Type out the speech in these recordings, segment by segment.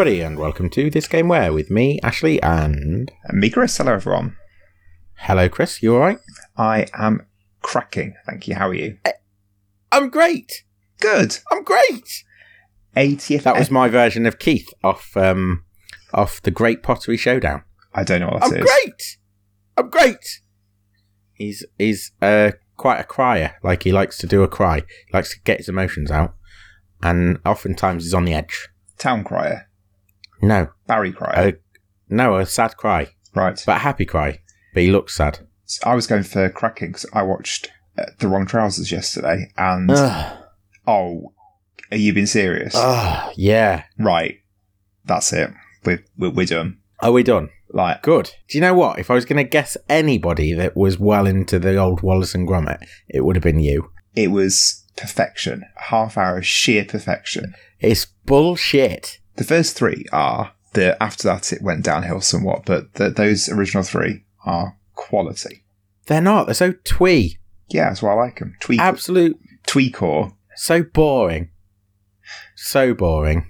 Everybody, and welcome to This Game Where with me, Ashley, and. And me, Chris. Hello, everyone. Hello, Chris. You alright? I am cracking. Thank you. How are you? I'm great! Good. I'm great! 80th. That was my version of Keith off um, off the Great Pottery Showdown. I don't know what I'm that is. great! I'm great! He's he's uh, quite a crier. Like, he likes to do a cry. He likes to get his emotions out. And oftentimes he's on the edge. Town crier. No. Barry cry. Uh, no, a sad cry. right. But a happy cry. But he looks sad. So I was going for cracking 'cause I watched uh, The Wrong Trousers yesterday, and Ugh. oh, are you being serious? Yeah. right. That's it. We're, we're, we're done. Are we done? Like, Good. Do you know what? If I was going to guess anybody that was well into the old Wallace and Gromit, it would have been you. it was perfection. Half hour of sheer perfection. It's bullshit. The first three are the after that it went downhill somewhat, but the, those original three are quality. They're not. They're so twee. Yeah, that's why I like them. Twee. Absolute. tweakor. So boring. So boring.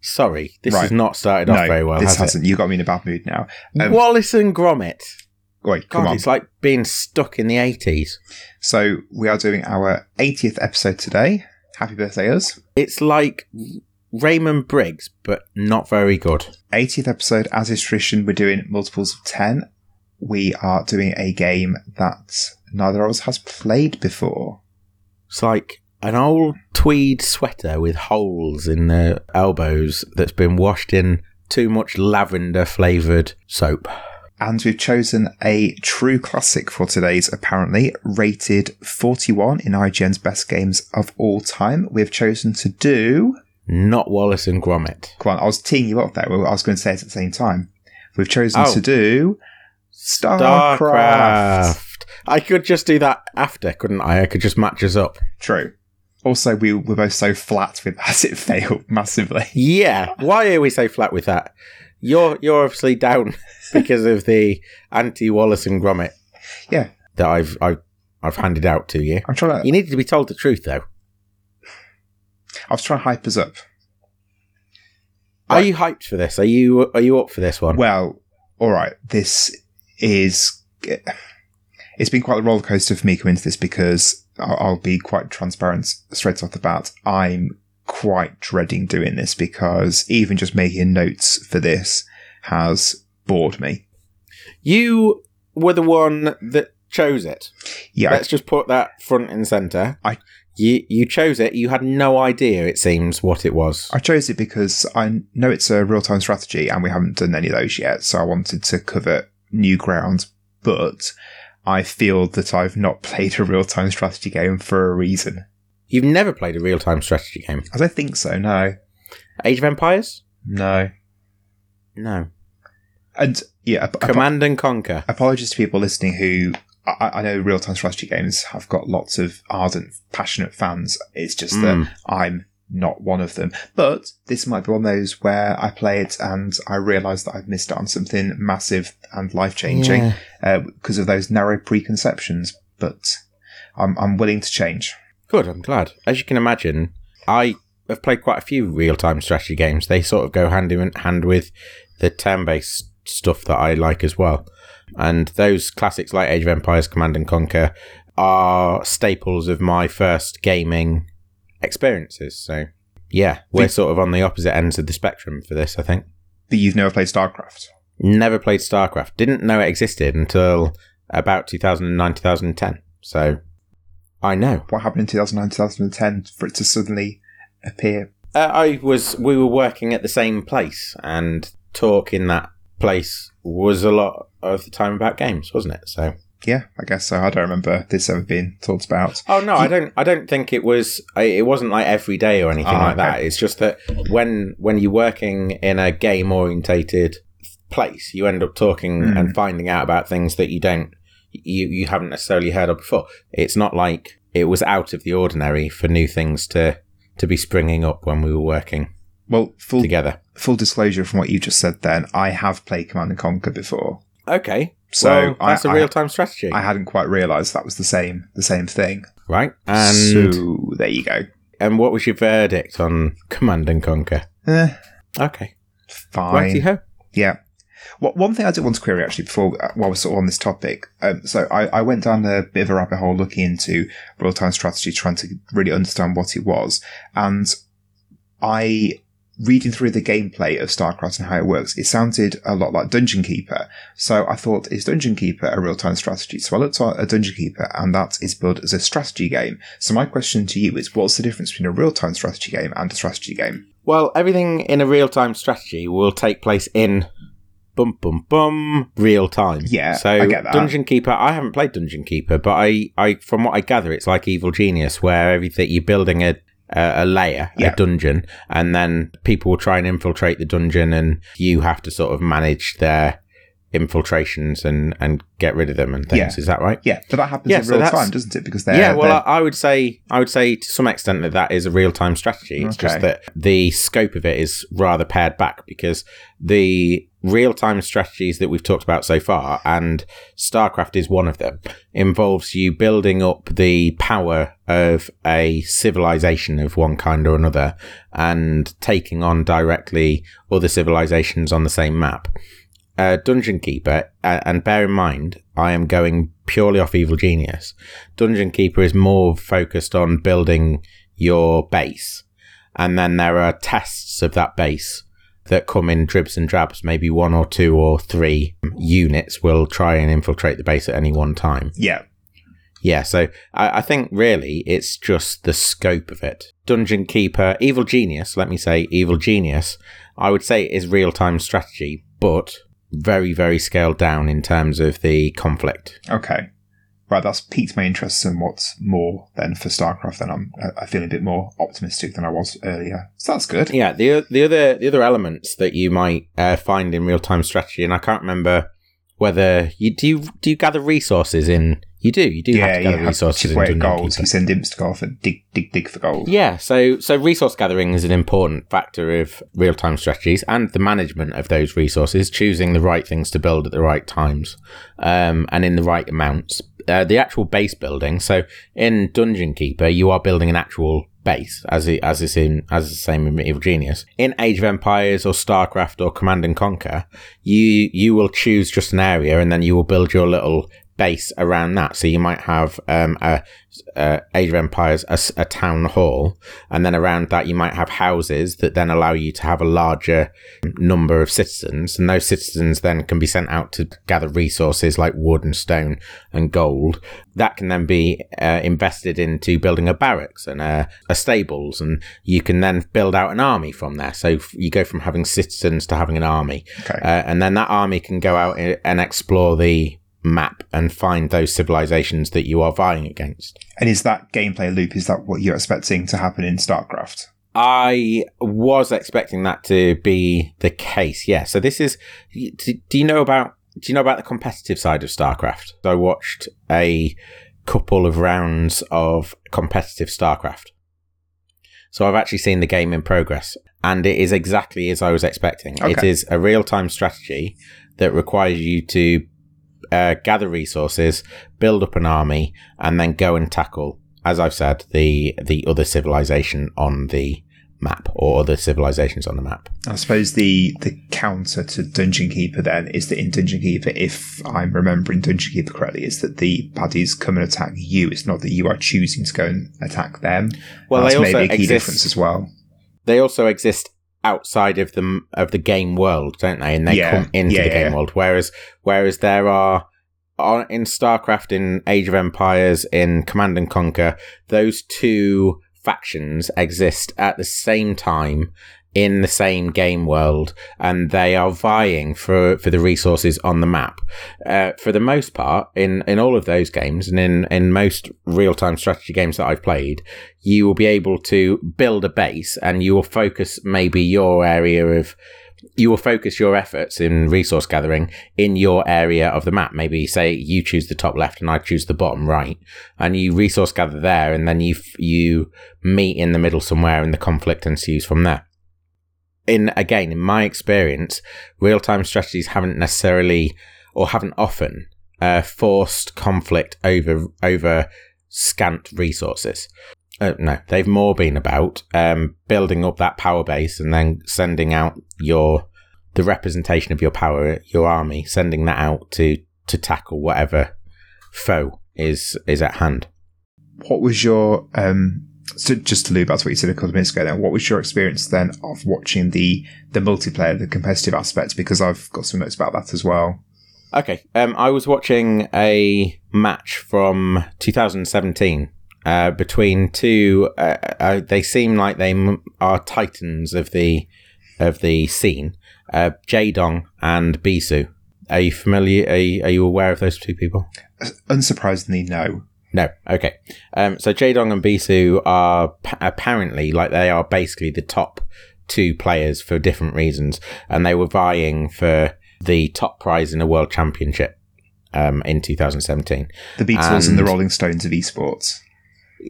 Sorry, this Right. has not started off no, very well, this has hasn't. You got me in a bad mood now. Um, Wallace and Gromit. Wait, God, come on. it's like being stuck in the 80s. So we are doing our 80th episode today. Happy birthday, us. It's like Raymond Briggs, but not very good. 80th episode, as is tradition, we're doing multiples of 10. We are doing a game that neither of us has played before. It's like an old tweed sweater with holes in the elbows that's been washed in too much lavender flavoured soap. And we've chosen a true classic for today's, apparently, rated 41 in IGN's best games of all time. We've chosen to do. Not Wallace and Gromit. Come on, I was teeing you up there. I was going to say it at the same time. We've chosen Oh. to do. StarCraft. StarCraft. I could just do that after, couldn't I? I could just match us up. True. Also, we were both so flat with as it failed massively. Yeah. Why are we so flat with that? You're you're obviously down because of the anti Wallace and Gromit Yeah, that I've I've I've handed out to you. I'm trying to. You needed to be told the truth though. I was trying to hype us up. Are you hyped for this? Are you are you up for this one? Well, all right. This is. It's been quite a roller coaster for me coming into this because I'll, I'll be quite transparent straight off the bat. I'm quite dreading doing this because even just making notes for this has bored me. You were the one that chose it. Yeah, Let's just put that front and center. I- you you chose it. You had no idea. It seems what it was. I chose it because I know it's a real time strategy and we haven't done any of those yet. So I wanted to cover new ground, but I feel that I've not played a real time strategy game for a reason. You've never played a real time strategy game. I don't think so, no. Age of Empires? No. No. And yeah, ap- ap- Command and Conquer. apologies to people listening who I, I know real time strategy games have got lots of ardent, passionate fans. It's just that Mm. I'm not one of them. But this might be one of those where I play it and I realise that I've missed out on something massive and life changing Yeah. because of those narrow preconceptions. But I'm, I'm willing to change. Good. I'm glad. As you can imagine, I have played quite a few real time strategy games. They sort of go hand in hand with the turn based stuff that I like as well. And those classics like Age of Empires, Command and Conquer are staples of my first gaming experiences. So, yeah, we're Think- sort of on the opposite ends of the spectrum for this, I think. But you've never played StarCraft. Never played StarCraft. Didn't know it existed until about 2009, 2010. So, I know. What happened in 2009, 2010 for it to suddenly appear? Uh, I was. We were working at the same place, and talk in that place was a lot of the time about games, wasn't it? So. Yeah, I guess so. I don't remember this ever being talked about. Oh no, I don't. I don't think it was. It wasn't like every day or anything Ah, like that. It's just that when when you're working in a game orientated place, you end up talking Mm. and finding out about things that you don't you you haven't necessarily heard of before. It's not like it was out of the ordinary for new things to to be springing up when we were working Well, full together. full disclosure from what you just said then, I have played Command and Conquer before. Okay, So well, that's a I- real time strategy, I hadn't quite realised that was the same the same thing. right? And so there you go. and what was your verdict on Command and Conquer? Eh, Okay. Fine. Righty ho. Yeah. Well, one thing I did want to query actually before, uh, while we're sort of on this topic. Um, so I, I went down a bit of a rabbit hole looking into real time strategy, trying to really understand what it was. And I, reading through the gameplay of StarCraft and how it works, it sounded a lot like Dungeon Keeper. So I thought, is Dungeon Keeper a real time strategy? So I looked at a Dungeon Keeper and that is built as a strategy game. So my question to you is, what's the difference between a real time strategy game and a strategy game? Well, everything in a real time strategy will take place in bum bum bum real time. Yeah, So I get that. Dungeon Keeper, I haven't played Dungeon Keeper, but I, I from what I gather, it's like Evil Genius, where everything you're building a a, a layer, Yeah. a dungeon, and then people will try and infiltrate the dungeon, and you have to sort of manage their infiltrations and and get rid of them and things. Yeah. Is that right? Yeah, but that happens Yeah, in so real time, doesn't it? Because they're, yeah, well, they're- I, I would say I would say to some extent that that is a real time strategy. It's just that the scope of it is rather pared back because the real time strategies that we've talked about so far, and StarCraft is one of them, involves you building up the power of a civilization of one kind or another and taking on directly other civilizations on the same map uh, Dungeon Keeper, uh, and bear in mind, I am going purely off Evil Genius. Dungeon Keeper is more focused on building your base, and then there are tests of that base that come in dribs and drabs. Maybe one or two or three units will try and infiltrate the base at any one time. yeah, Yeah, so I, I think really it's just the scope of it. Dungeon Keeper, Evil Genius, let me say, Evil Genius, I would say is real time strategy, but very, very scaled down in terms of the conflict. okay. Right, that's piqued my interest somewhat more than for StarCraft. Then I'm I feel a bit more optimistic than I was earlier. So that's good. Yeah, the the other the other elements that you might uh, find in real time strategy, and I can't remember whether you do you, do you gather resources in. You do, you do have Yeah, to gather have resources chip away at gold. You send imps to go off and dig, dig, dig for gold. Yeah, so so resource gathering is an important factor of real time strategies and the management of those resources, choosing the right things to build at the right times um, and in the right amounts. Uh, the actual base building. So in Dungeon Keeper, you are building an actual base, as it, as is in as the same in Medieval Genius. In Age of Empires or StarCraft or Command and Conquer, you you will choose just an area and then you will build your little base around that. So you might have um, a, a Age of Empires, a town hall, and then around that you might have houses that then allow you to have a larger number of citizens, and those citizens then can be sent out to gather resources like wood and stone and gold. That can then be uh, invested into building a barracks and a, a stables, and you can then build out an army from there. So you go from having citizens to having an army. Okay. Uh, and then that army can go out and explore the map and find those civilizations that you are vying against. and is that gameplay loop? Is that what you're expecting to happen in StarCraft? I was expecting that to be the case. Yeah. So this is. Do, do you know about? Do you know about the competitive side of StarCraft? I watched a couple of rounds of competitive StarCraft. So I've actually seen the game in progress, and it is exactly as I was expecting. It Okay. is a real-time strategy that requires you to uh, gather resources, build up an army, and then go and tackle, as I've said, the the other civilization on the map or other civilizations on the map. I suppose the the counter to Dungeon Keeper then is that in Dungeon Keeper, if I'm remembering Dungeon Keeper correctly, is that the baddies come and attack you. It's not that you are choosing to go and attack them. Well, that's they also maybe a key exist- difference as well. They also exist outside of the of the game world, don't they? And they Yeah. come into Yeah, the game world. Whereas whereas there are on in StarCraft, in Age of Empires, in Command and Conquer, those two factions exist at the same time in the same game world, and they are vying for for the resources on the map. Uh, for the most part, in in all of those games, and in in most real time strategy games that I've played, you will be able to build a base, and you will focus maybe your area of you will focus your efforts in resource gathering in your area of the map. Maybe say you choose the top left and I choose the bottom right, and you resource gather there, and then you you meet in the middle somewhere, and the conflict ensues from there. In again, in my experience, real time strategies haven't necessarily or haven't often uh, forced conflict over over scant resources. Uh, no, they've more been about um, building up that power base and then sending out your the representation of your power, your army, sending that out to to tackle whatever foe is is at hand. What was your um? So just to loop back to what you said a couple of minutes ago, then what was your experience then of watching the the multiplayer, the competitive aspect? Because I've got some notes about that as well. Okay, um, I was watching a match from 2017 uh, between two. Uh, uh, they seem like they m- are titans of the of the scene. Uh, Jaedong and Bisu. Are you familiar? Are you, are you aware of those two people? Unsurprisingly, no. No. Okay. Um, so Jaedong and Bisu are p- apparently like they are basically the top two players for different reasons, and they were vying for the top prize in a world championship um, in 2017. The Beatles and, and the Rolling Stones of esports.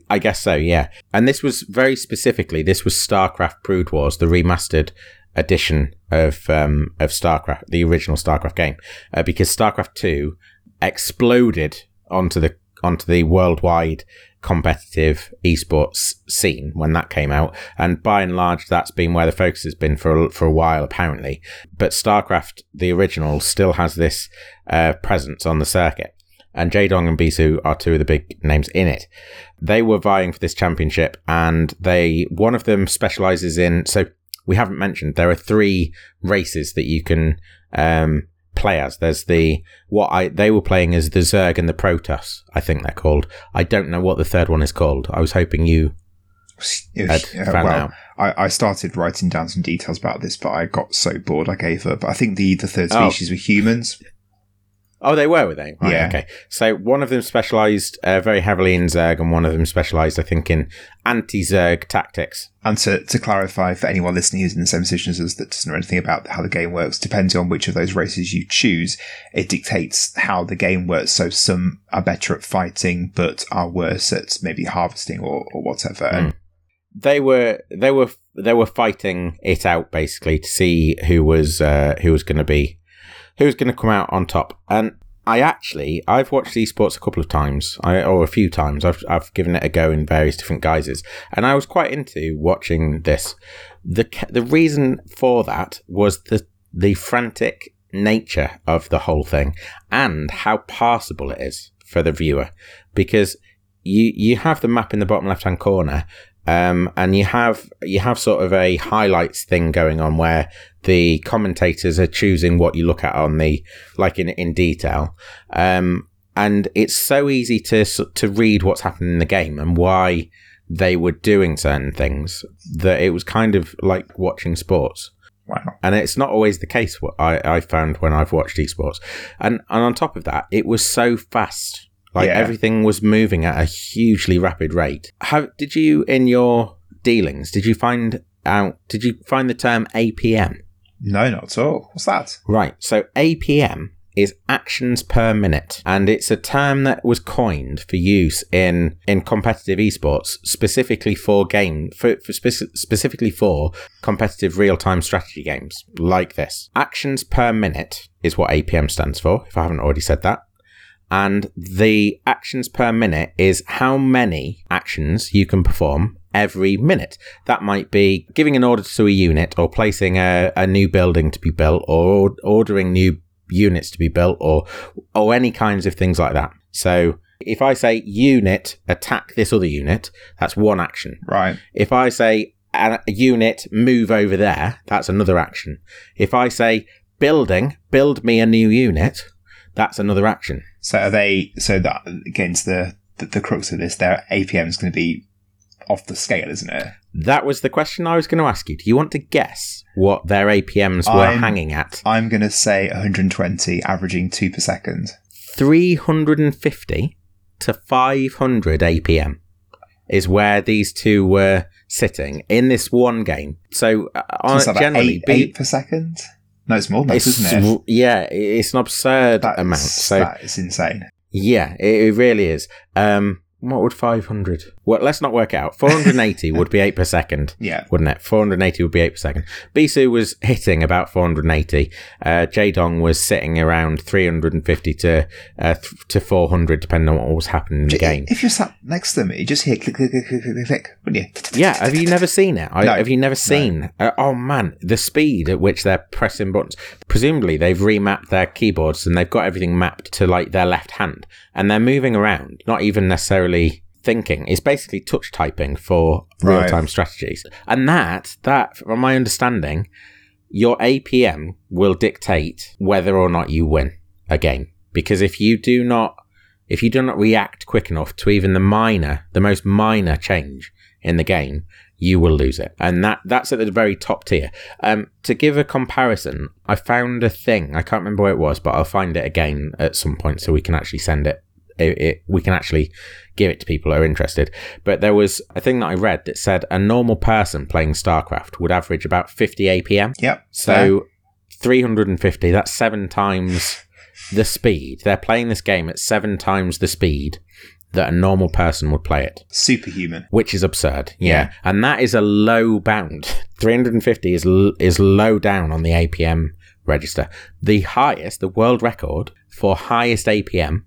I guess so, yeah. And this was very specifically, this was StarCraft Brood Wars, the remastered edition of um, of StarCraft, the original StarCraft game, uh, because StarCraft Two exploded onto the onto the worldwide competitive esports scene when that came out, and by and large, that's been where the focus has been for for a while, apparently. But StarCraft, the original, still has this uh, presence on the circuit. And Jaedong and Bisu are two of the big names in it. They were vying for this championship, and they one of them specializes in so we haven't mentioned there are three races that you can um, play as. There's the what I they were playing as the Zerg and the Protoss. I think they're called. I don't know what the third one is called. I was hoping you had found well, out. I, I started writing down some details about this, but I got so bored I gave up. I think the the third oh. species oh. were humans. Oh, they were, were they? Right, yeah. Okay. So one of them specialised uh, very heavily in Zerg, and one of them specialised, I think, in anti-Zerg tactics. And to, to clarify for anyone listening who's in the same position as us that doesn't know anything about how the game works, depending on which of those races you choose, it dictates how the game works. So some are better at fighting, but are worse at maybe harvesting or, or whatever. Mm. They were they were they were fighting it out basically to see who was uh, who was going to be who's going to come out on top. And I actually, I've watched esports a couple of times, I, or a few times. I've, I've given it a go in various different guises, and I was quite into watching this. the The reason for that was the the frantic nature of the whole thing, and how passable it is for the viewer, because you you have the map in the bottom left hand corner, um, and you have you have sort of a highlights thing going on where the commentators are choosing what you look at on the like in in detail. Um, and it's so easy to to read what's happening in the game and why they were doing certain things that it was kind of like watching sports. Wow. And it's not always the case what I, I found when I've watched esports. And and on top of that, it was so fast like yeah. everything was moving at a hugely rapid rate. How did you in your dealings? Did you find out? Did you find the term APM? No, not at all. What's that? Right. So APM is actions per minute, and it's a term that was coined for use in in competitive esports, specifically for game for, for speci- specifically for competitive real time strategy games like this. Actions per minute is what APM stands for. If I haven't already said that and the actions per minute is how many actions you can perform every minute. That might be giving an order to a unit or placing a, a new building to be built or ordering new units to be built or or any kinds of things like that. So if I say unit attack this other unit, that's one action. Right. If I say a unit move over there, that's another action. If I say building build me a new unit, that's another action. So are they? So that against the the, the crux of this, their APM is going to be off the scale, isn't it? That was the question I was going to ask you. Do you want to guess what their APMs were I'm, hanging at? I'm going to say 120, averaging two per second. 350 to 500 APM is where these two were sitting in this one game. So, uh, so generally, eight, be- eight per second. No, it's more than that, isn't it? Yeah, it's an absurd that amount. Is, so that is insane. Yeah, it, it really is. Um, what would 500 Well, let's not work out. 480 would be 8 per second, Yeah. wouldn't it? 480 would be 8 per second. Bisu was hitting about 480. Uh, Jaedong was sitting around 350 to uh, th- to 400, depending on what was happening in the game. If you're sat next to them, you just hear click, click, click, click, click, click, wouldn't you? Yeah, have you never seen it? I, No. have you never seen? Uh, oh man, the speed at which they're pressing buttons. Presumably, they've remapped their keyboards and they've got everything mapped to like their left hand, and they're moving around, not even necessarily thinking. It's basically touch typing for Right. real time strategies, and that that, from my understanding, your APM will dictate whether or not you win a game. Because if you do not, if you do not react quick enough to even the minor, the most minor change in the game, you will lose it. And that that's at the very top tier. Um, to give a comparison, I found a thing. I can't remember where it was, but I'll find it again at some point so we can actually send it. It, it, we can actually give it to people who are interested. But there was a thing that I read that said a normal person playing StarCraft would average about 50 APM. Yep. So 350, that's seven times the speed. They're playing this game at seven times the speed that a normal person would play it, superhuman. which is absurd. Yeah. Yeah. And that is a low bound. 350 is, l- is low down on the APM register. The highest, the world record for highest APM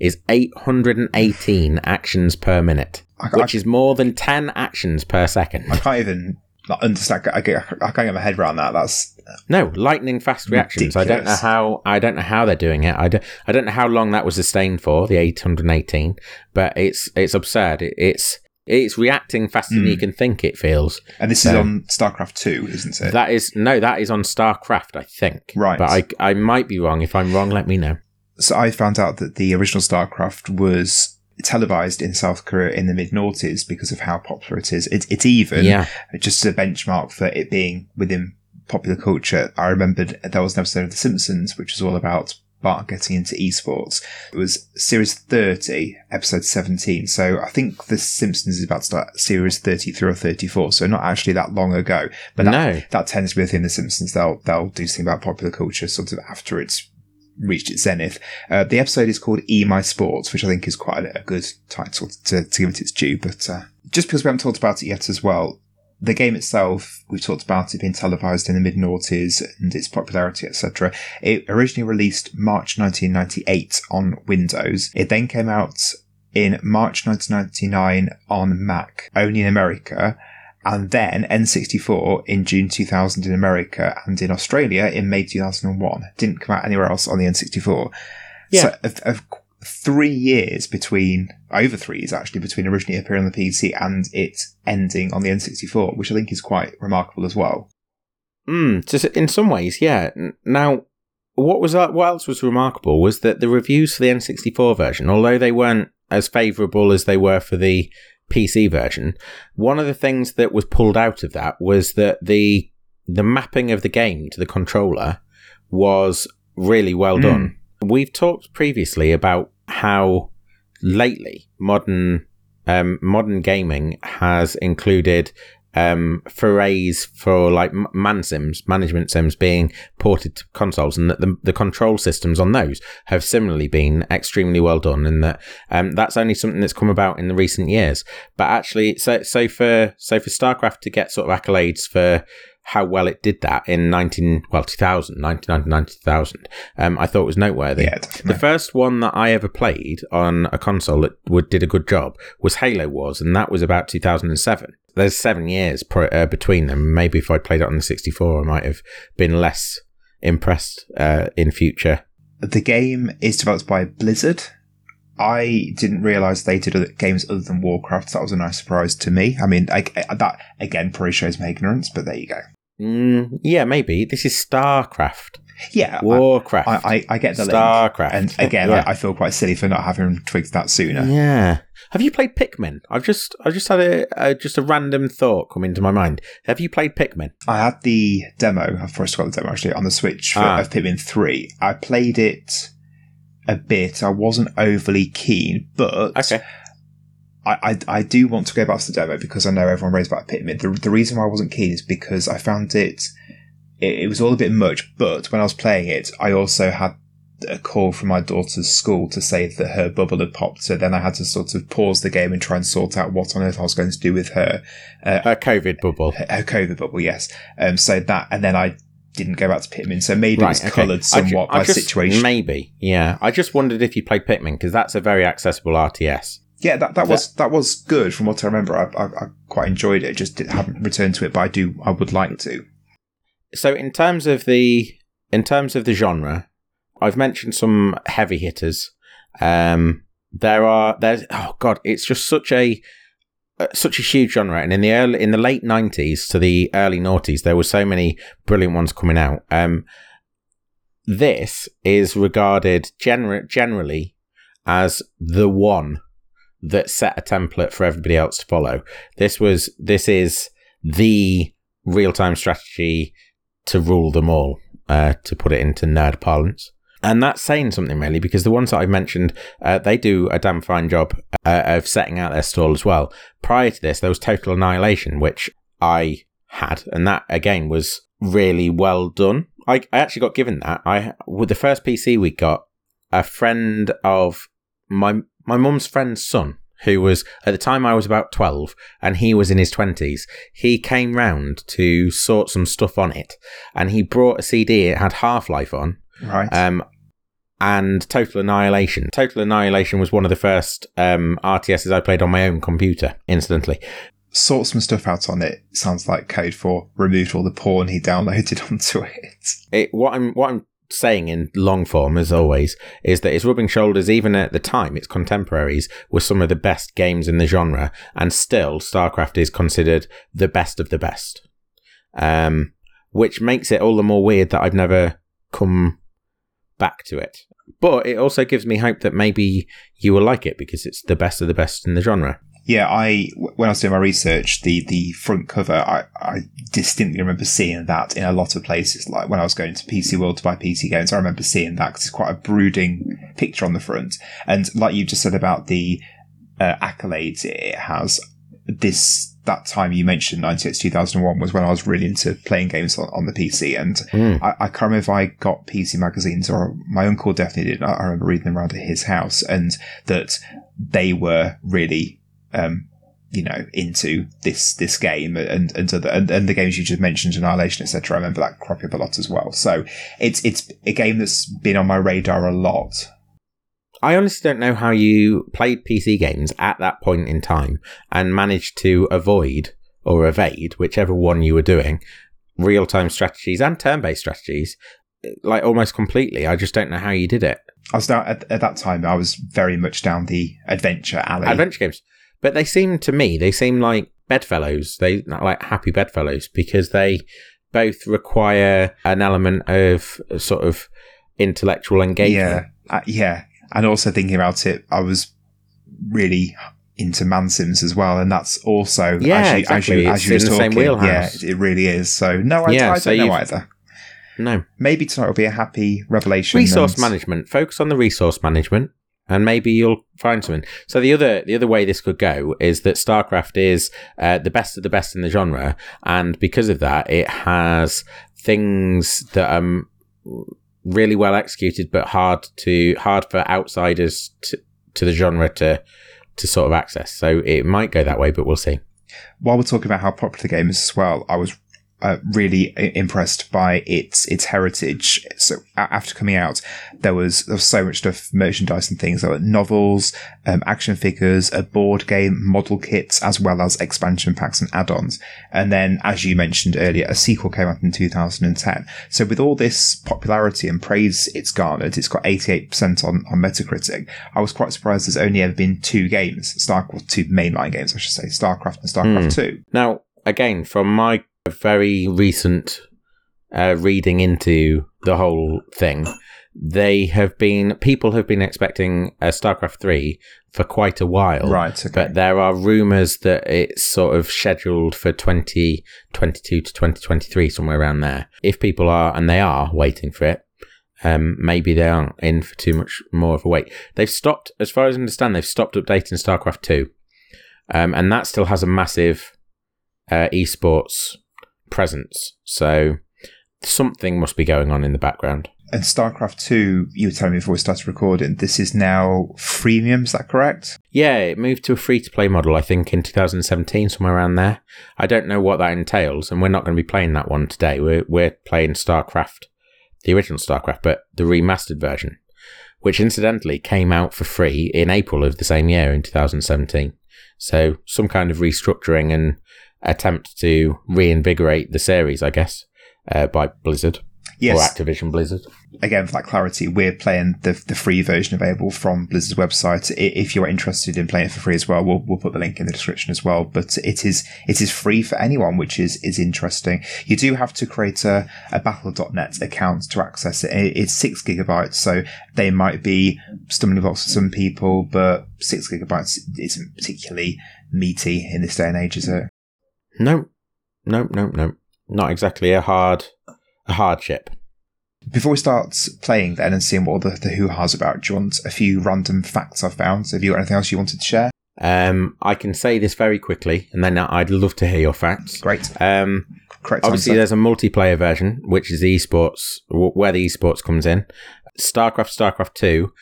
is 818 actions per minute, I, which is more than 10 actions per second. I, I can't even like, understand. I, get, I can't get my head around that. That's No, lightning fast reactions. I don't know how. I don't know how they're doing it. I don't, I don't know how long that was sustained for the 818, but it's it's absurd. It, it's it's reacting faster than you hmm. can think. It feels. and this is on StarCraft Two, isn't it? That is no, that is on StarCraft, I think. Right. but I I might be wrong. If I'm wrong, let me know. So I found out that the original StarCraft was televised in South Korea in the mid noughties because of how popular it is. It, it's even Yeah, just a benchmark for it being within popular culture. I remembered there was an episode of The Simpsons which was all about Bart getting into esports. It was series 30, episode 17. So I think The Simpsons is about to start series 33 or 34. So not actually that long ago. But that, No. that tends to be within The Simpsons. They'll, they'll do something about popular culture sort of after it's reached its zenith. Uh, the episode is called E My Sports, which I think is quite a, a good title to, to give it its due. But uh, just because we haven't talked about it yet as well, the game itself, we've talked about it being televised in the mid noughties and its popularity, etc. It originally released March 1998 on Windows. It then came out in March 1999 on Mac, only in America. And then N64 in June 2000 in America and in Australia in May 2001. Didn't come out anywhere else on the N64. Yeah. So of, of three years between, over three years actually, between originally appearing on the PC and it ending on the N64, which I think is quite remarkable as well. Mm, just in some ways, yeah. Now, what was? What else was remarkable was that the reviews for the N64 version, although they weren't as favourable as they were for the PC version, one of the things that was pulled out of that was that the the mapping of the game to the controller was really well Mm. done. We've talked previously about how lately modern um, modern gaming has included um, forays for like man sims, management sims being ported to consoles, and that the, the control systems on those have similarly been extremely well done, and that um, that's only something that's come about in the recent years. But actually, so so for so for StarCraft to get sort of accolades for how well it did that in 19 well 2000 1999 2000 um, i thought was noteworthy Yeah, the first one that I ever played on a console that would, did a good job was Halo Wars, and that was about 2007. There's seven years pro, uh, between them. Maybe if I'd played it on the 64, I might have been less impressed uh, in future. The game is developed by Blizzard. I didn't realize they did other games other than Warcraft. That was a nice surprise to me. I mean, I, I- that again probably shows my ignorance, but there you go. Mm, yeah, maybe this is StarCraft, Yeah, I, Warcraft, I, I, I get the link. StarCraft, And again, yeah. I, I feel quite silly for not having twigged that sooner. yeah. Have you played Pikmin? I've just, I just had a, a just a random thought come into my mind. Have you played Pikmin? I had the demo. I've first got the demo actually on the Switch for, Ah. of Pikmin Three. I played it a bit. I wasn't overly keen, but Okay. I, I, I do want to go back to the demo because I know everyone raves about Pikmin. The, the reason why I wasn't keen is because I found it, it, it was all a bit much, but when I was playing it, I also had a call from my daughter's school to say that her bubble had popped. So then I had to sort of pause the game and try and sort out what on earth I was going to do with her. Uh, a COVID bubble. A COVID bubble, yes. Um, so that, and then I didn't go back to Pikmin, so maybe right, it was okay. coloured somewhat ju- by just, situation. Maybe, yeah. I just wondered if you played Pikmin because that's a very accessible RTS. Yeah, that, that was that was good from what I remember. I, I, I quite enjoyed it. Just haven't returned to it, but I do. I would like to. So in terms of the in terms of the genre, I've mentioned some heavy hitters. Um, there are there's oh god, it's just such a uh, such a huge genre, and in the early in the late nineties to the early noughties, there were so many brilliant ones coming out. Um, this is regarded gener- generally as the one that set a template for everybody else to follow. This was this is the real time strategy to rule them all, uh, to put it into nerd parlance. And that's saying something really, because the ones that I've mentioned, uh, they do a damn fine job uh, of setting out their stall as well. Prior to this, there was Total Annihilation, which I had, and that again was really well done. I, I actually got given that. I with the first PC we got, a friend of my my mum's friend's son who was at the time I was about 12 and he was in his 20s. He came round to sort some stuff on it and he brought a CD. It had Half Life on. Right. Um, and Total Annihilation. Total Annihilation was one of the first um, RTSs I played on my own computer, incidentally. Sort some stuff out on it sounds like code for removed all the porn he downloaded onto it. It what I'm what I'm saying in long form, as always, is that it's rubbing shoulders, even at the time, its contemporaries were some of the best games in the genre, and still StarCraft is considered the best of the best. Um, which makes it all the more weird that I've never come back to it. But it also gives me hope that maybe you will like it because it's the best of the best in the genre yeah, I when I was doing my research, the the front cover, I, I distinctly remember seeing that in a lot of places. Like when I was going to PC World to buy PC games, I remember seeing that because it's quite a brooding picture on the front. And like you just said about the uh, accolades it has, this that time you mentioned 98 2001 was when I was really into playing games on, on the PC. And mm. I, I, can't remember if I got PC magazines or my uncle definitely did. I remember reading them around at his house and that they were really um, you know, into this this game and and, the, and, and the games you just mentioned, Annihilation, etc. I remember that cropping up a lot as well. So it's it's a game that's been on my radar a lot. I honestly don't know how you played PC games at that point in time and managed to avoid or evade whichever one you were doing real time strategies and turn based strategies like almost completely. I just don't know how you did it. I was down at, at that time. I was very much down the adventure alley. Adventure games. But they seem to me, they seem like bedfellows. They like happy bedfellows because they both require an element of sort of intellectual engagement. Yeah, uh, yeah. And also thinking about it, I was really into Man Sims as well, and that's also yeah, as you, exactly. As you, as you talking, yeah, it really is. So no, I, yeah, I, I so don't know either. No, maybe tonight will be a happy revelation. Resource and... management. Focus on the resource management and maybe you'll find something. So the other the other way this could go is that StarCraft is uh, the best of the best in the genre, and because of that, it has things that are really well executed, but hard to hard for outsiders to, to the genre to to sort of access. So it might go that way, but we'll see. While we're talking about how popular the game is as well, I was uh, really impressed by its its heritage. So after coming out, there was there was so much stuff, merchandise and things. There were novels, um, action figures, a board game, model kits, as well as expansion packs and add-ons. And then, as you mentioned earlier, a sequel came out in 2010. So with all this popularity and praise it's garnered, it's got 88% on on Metacritic. I was quite surprised there's only ever been two games, StarCraft, two mainline games, I should say, StarCraft and StarCraft mm. 2. Now, again, from my a very recent uh, reading into the whole thing, they have been people have been expecting a StarCraft three for quite a while, right? Okay. But there are rumors that it's sort of scheduled for twenty twenty two to twenty twenty three, somewhere around there. If people are and they are waiting for it, um, maybe they aren't in for too much more of a wait. They've stopped, as far as I understand, they've stopped updating StarCraft two, um, and that still has a massive uh, esports presence. So something must be going on in the background. And StarCraft 2, you were telling me before we started recording, this is now freemium, is that correct? Yeah, it moved to a free to play model, I think, in 2017, somewhere around there. I don't know what that entails, and we're not going to be playing that one today. We're, we're playing StarCraft, the original StarCraft, but the remastered version, which incidentally came out for free in April of the same year in 2017. So some kind of restructuring and attempt to reinvigorate the series, I guess, uh, by Blizzard Yes. or Activision Blizzard. Again, for that clarity, we're playing the the free version available from Blizzard's website. If you're interested in playing it for free as well, we'll, we'll put the link in the description as well. But it is it is free for anyone, which is is interesting. You do have to create a, a Battle.net account to access it. It- It's six gigabytes, so they might be stumbling blocks for some people, but six gigabytes isn't particularly meaty in this day and age, is it? No, Nope, nope, no. Not exactly a hard a hardship. Before we start playing then and seeing what all the, the hoo-ha's about, do you want a few random facts I've found? So have you got anything else you wanted to share? Um, I can say this very quickly, and then I'd love to hear your facts. Great. Um, Correct obviously, answer. there's a multiplayer version, which is the esports, where the esports comes in. StarCraft, StarCraft Two,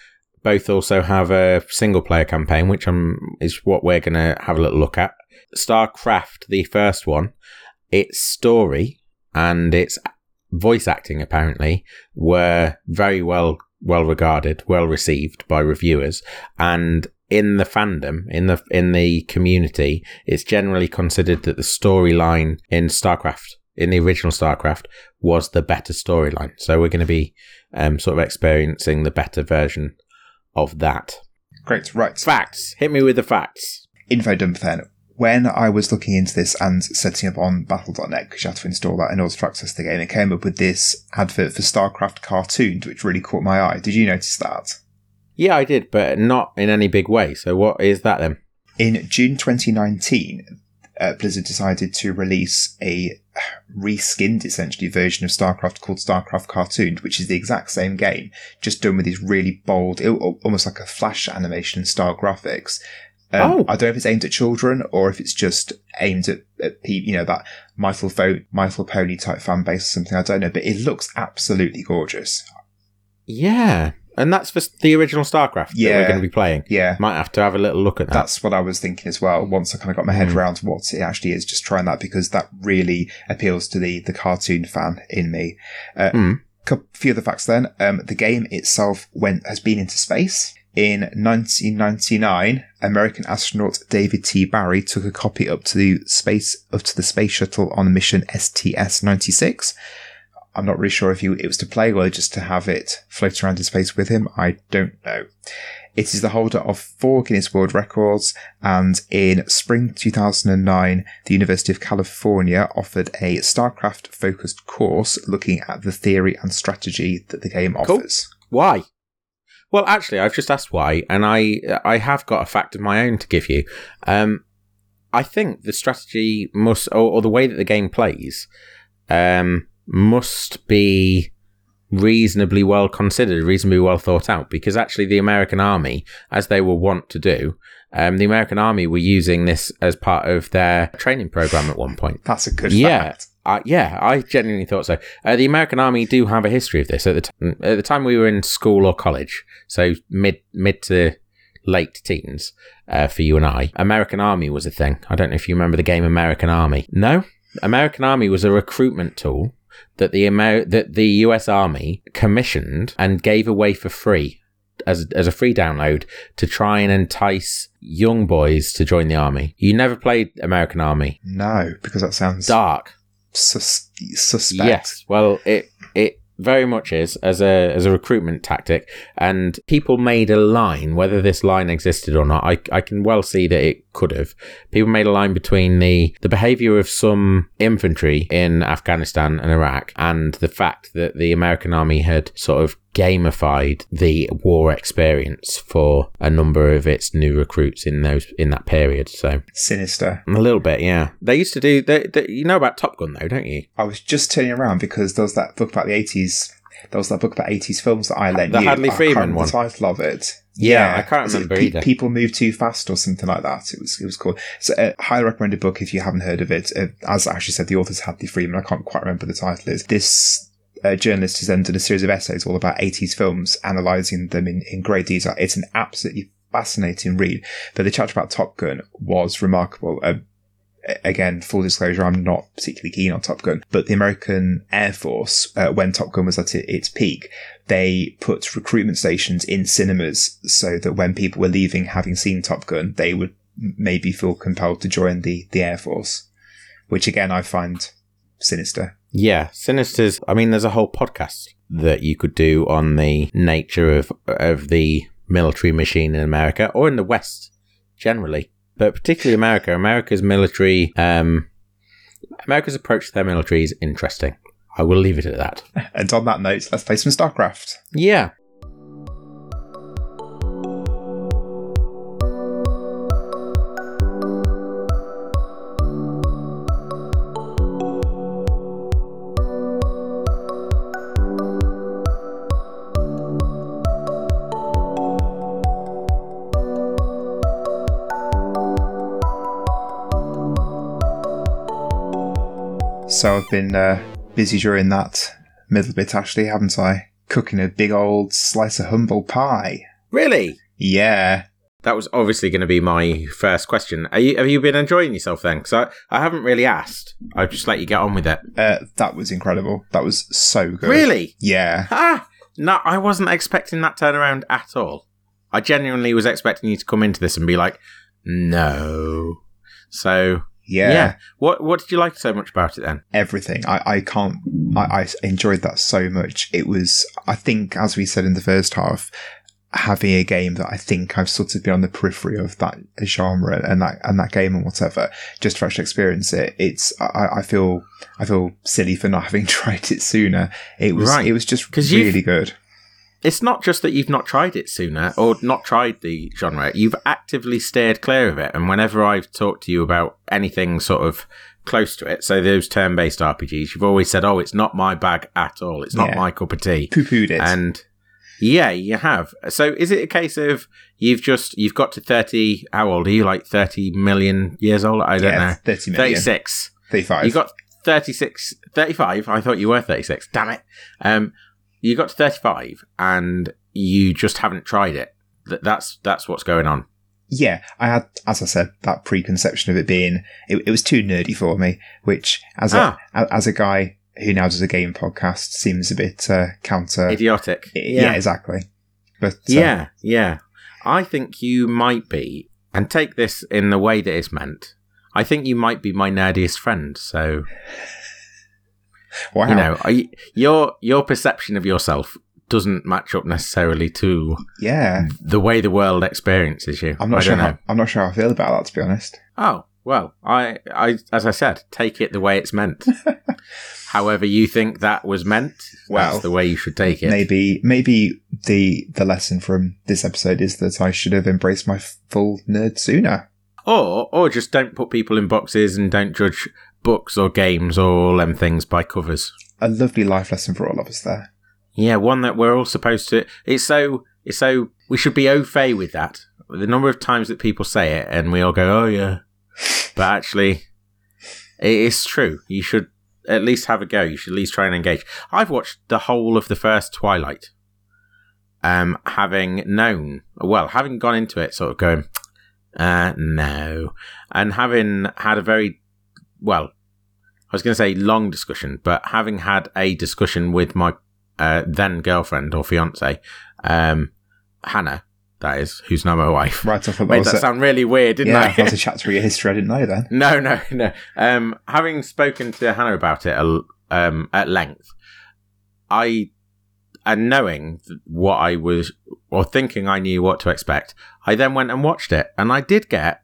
both also have a single player campaign, which um is what we're gonna have a little look at. StarCraft, the first one, its story and its voice acting apparently were very well well regarded, well received by reviewers, and in the fandom, in the in the community, it's generally considered that the storyline in StarCraft, in the original StarCraft, was the better storyline. So we're going to be um, sort of experiencing the better version of that. Great. Right. Facts. Hit me with the facts. Info dump then. When I was looking into this and setting up on Battle.net, because you have to install that in order to access the game, it came up with this advert for StarCraft Cartoons, which really caught my eye. Did you notice that? Yeah, I did, but not in any big way. So what is that then? In June 2019, uh, Blizzard decided to release a reskinned, essentially, version of StarCraft called StarCraft Cartooned, which is the exact same game, just done with these really bold, almost like a flash animation style graphics. Um, Oh. I don't know if it's aimed at children or if it's just aimed at, at pe- you know, that My Little, Fo- My Little Pony type fan base or something. I don't know, but it looks absolutely gorgeous. Yeah, and that's for the original StarCraft that Yeah. we're going to be playing. Yeah. Might have to have a little look at that. That's what I was thinking as well. Once I kind of got my head Mm. around what it actually is, just trying that because that really appeals to the the cartoon fan in me. A Mm. few other facts then. Um, the game itself went has been into space. In 1999, American astronaut David T. Barry took a copy up to the space up to the space shuttle on mission STS-96. I'm not really sure if he, it was to play or just to have it float around in space with him. I don't know. It is the holder of four Guinness World Records, and in spring 2009, the University of California offered a StarCraft focused course looking at the theory and strategy that the game Cool. offers. Why? Well, actually, I've just asked why, and I I have got a fact of my own to give you. Um, I think the strategy must, or, or the way that the game plays, um, must be reasonably well considered, reasonably well thought out. Because actually, the American Army, as they were wont to do, um, the American Army were using this as part of their training program at one point. That's a good Yeah. fact. Uh, yeah, I genuinely thought so. Uh, the American Army do have a history of this. At the t- at the time we were in school or college, so mid mid to late teens uh, for you and I, American Army was a thing. I don't know if you remember the game American Army. No, American Army was a recruitment tool that the Amer- that the U.S. Army commissioned and gave away for free as as a free download to try and entice young boys to join the army. You never played American Army. No, because that sounds Dark. sus- suspect. Yes. Well, it it very much is as a as a recruitment tactic, and people made a line. Whether this line existed or not, I I can well see that it could have. People made a line between the the behavior of some infantry in Afghanistan and Iraq, and the fact that the American army had sort of gamified the war experience for a number of its new recruits in those in that period. So Sinister. a little bit, yeah. They used to do. They, they, you know about Top Gun, though, don't you? I was just turning around because there was that book about the 80s. There was that book about 80s films that I lent The you. Hadley I Freeman one. The title of it. Yeah, I can't it remember Pe- either. People Move Too Fast or something like that. It was it was called. So a highly recommended book if you haven't heard of it. Uh, as I actually said, the author's Hadley Freeman. I can't quite remember the title is. This a journalist has then done a series of essays all about 80s films, analysing them in, in great detail. It's an absolutely fascinating read. But the chapter about Top Gun was remarkable. Uh, again, full disclosure, I'm not particularly keen on Top Gun, but the American Air Force, uh, when Top Gun was at its peak, they put recruitment stations in cinemas so that when people were leaving having seen Top Gun, they would maybe feel compelled to join the, the Air Force, which again, I find sinister. Yeah, Sinister's. I mean, there's a whole podcast that you could do on the nature of of the military machine in America or in the West generally, but particularly America. America's military, um, America's approach to their military is interesting. I will leave it at that. And on that note, let's play some StarCraft. Yeah. So I've been uh, busy during that middle bit, Ashley, haven't I? Cooking a big old slice of humble pie. Really? Yeah. That was obviously going to be my first question. Are you, have you been enjoying yourself then? Because I, I haven't really asked. I've just let you get on with it. Uh, that was incredible. That was so good. Really? Yeah. Ah, no, I wasn't expecting that turnaround at all. I genuinely was expecting you to come into this and be like, no. So Yeah. yeah. What What did you like so much about it then? Everything. I, I can't. I, I enjoyed that so much. It was, I think, as we said in the first half, having a game that I think I've sort of been on the periphery of that genre and that and that game and whatever, just to actually experience it. It's I, I feel I feel silly for not having tried it sooner. It was Right. it was just really good. It's not just that you've not tried it sooner or not tried the genre. You've actively steered clear of it. And whenever I've talked to you about anything sort of close to it, so those turn-based RPGs, you've always said, "Oh, it's not my bag at all. It's not Yeah. my cup of tea." Poo pooed it. And yeah, you have. So is it a case of you've just you've got to thirty? How old are you? Like thirty million years old? I don't yeah, know. thirty million. Thirty-six. 35. You got 36, 35. I thought you were 36. Damn it. Um, you got to 35 and you just haven't tried it. Th- That's, that's what's going on. yeah, I had, as I said, that preconception of it being it, it was too nerdy for me. Which, as a Ah. a- as a guy who now does a game podcast, seems a bit uh, counter. Idiotic. yeah. exactly. But uh, Yeah. Yeah. I think you might be, and take this in the way that it's meant. I think you might be my nerdiest friend. So, wow, you know, I, your, your perception of yourself doesn't match up necessarily to yeah. the way the world experiences you. I'm not I sure. How, I'm not sure how I feel about that. To be honest, Oh, well, I, I, as I said, take it the way it's meant. However you think that was meant, Well, that's the way you should take it. maybe maybe the the lesson from this episode is that I should have embraced my full nerd sooner. Or, or just don't put people in boxes and don't judge books or games or all them things by covers. A lovely life lesson for all of us there. Yeah, one that we're all supposed to. It's so, it's so. We should be au fait with that. The number of times that people say it, and we all go, "Oh yeah," but actually, it is true. You should at least have a go. You should at least try and engage. I've watched the whole of the first Twilight, um, having known, well, having gone into it, sort of going, uh, no, and having had a very, well, I was going to say long discussion, but having had a discussion with my uh, then girlfriend or fiance, um, Hannah, that is, who's now my wife. Right off, that Made that a, sound really weird, didn't yeah, I? that was a chat through your history. I didn't know then. No, no, no. Um, having spoken to Hannah about it a- um, at length, I, and knowing what I was, or thinking I knew what to expect, I then went and watched it, and I did get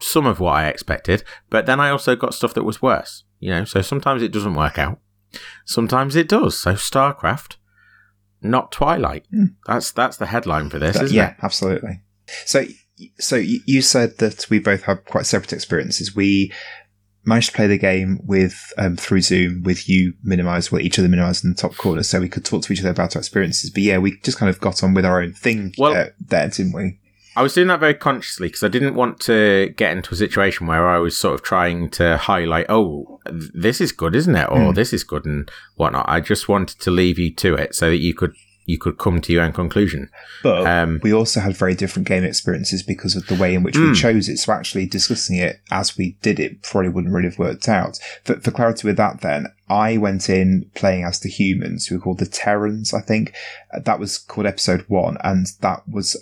some of what I expected, but then I also got stuff that was worse. You know, so sometimes it doesn't work out, sometimes it does. So StarCraft, not Twilight. Hmm. That's that's the headline for this, But isn't yeah, it? Yeah, absolutely. So, so you said that we both have quite separate experiences. We managed to play the game with um, through Zoom with you minimized, well, each of the minimized in the top corner, so we could talk to each other about our experiences. But yeah, we just kind of got on with our own thing Well- uh, there, didn't we? I was doing that very consciously because I didn't want to get into a situation where I was sort of trying to highlight, oh, this is good, isn't it? Or mm. this is good and whatnot. I just wanted to leave you to it so that you could you could come to your own conclusion. But um, we also had very different game experiences because of the way in which mm. we chose it. So actually discussing it as we did it probably wouldn't really have worked out. For, for clarity with that then, I went in playing as the humans who were called the Terrans, I think. That was called episode one. And that was